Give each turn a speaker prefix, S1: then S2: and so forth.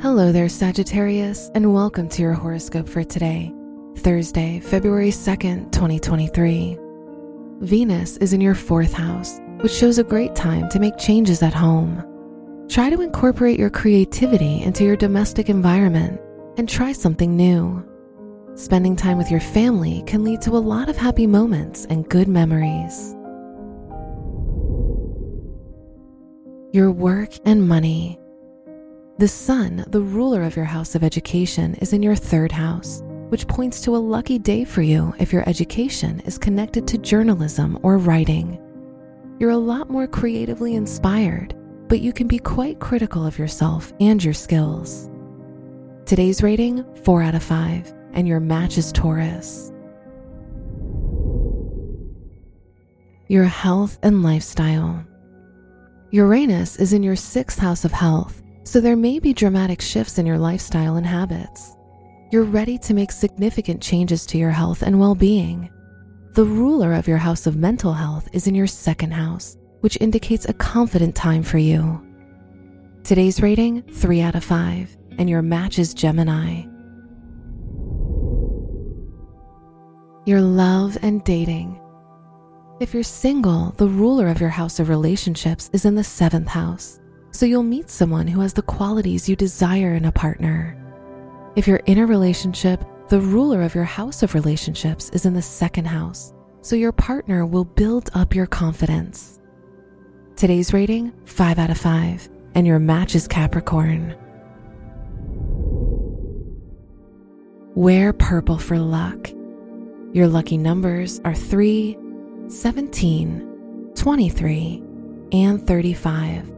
S1: Hello there, Sagittarius, and welcome to your horoscope for today, Thursday, February 2nd, 2023. Venus is in your fourth house, which shows a great time to make changes at home. Try to incorporate your creativity into your domestic environment and try something new. Spending time with your family can lead to a lot of happy moments and good memories. Your work and money. The sun, the ruler of your house of education, is in your third house, which points to a lucky day for you if your education is connected to journalism or writing. You're a lot more creatively inspired, but you can be quite critical of yourself and your skills. Today's rating 4 out of 5, and your match is Taurus. Your health and lifestyle. Uranus is in your sixth house of health so there may be dramatic shifts in your lifestyle and habits. You're ready to make significant changes to your health and well being. The ruler of your house of mental health is in your second house, which indicates a confident time for you. Today's rating 3 out of 5, and your match is Gemini. Your love and dating. If you're single, the ruler of your house of relationships is in the seventh house so you'll meet someone who has the qualities you desire in a partner. If you're in a relationship, the ruler of your house of relationships is in the second house, so your partner will build up your confidence. Today's rating 5 out of 5, and your match is Capricorn. Wear purple for luck. Your lucky numbers are 3, 17, 23, and 35.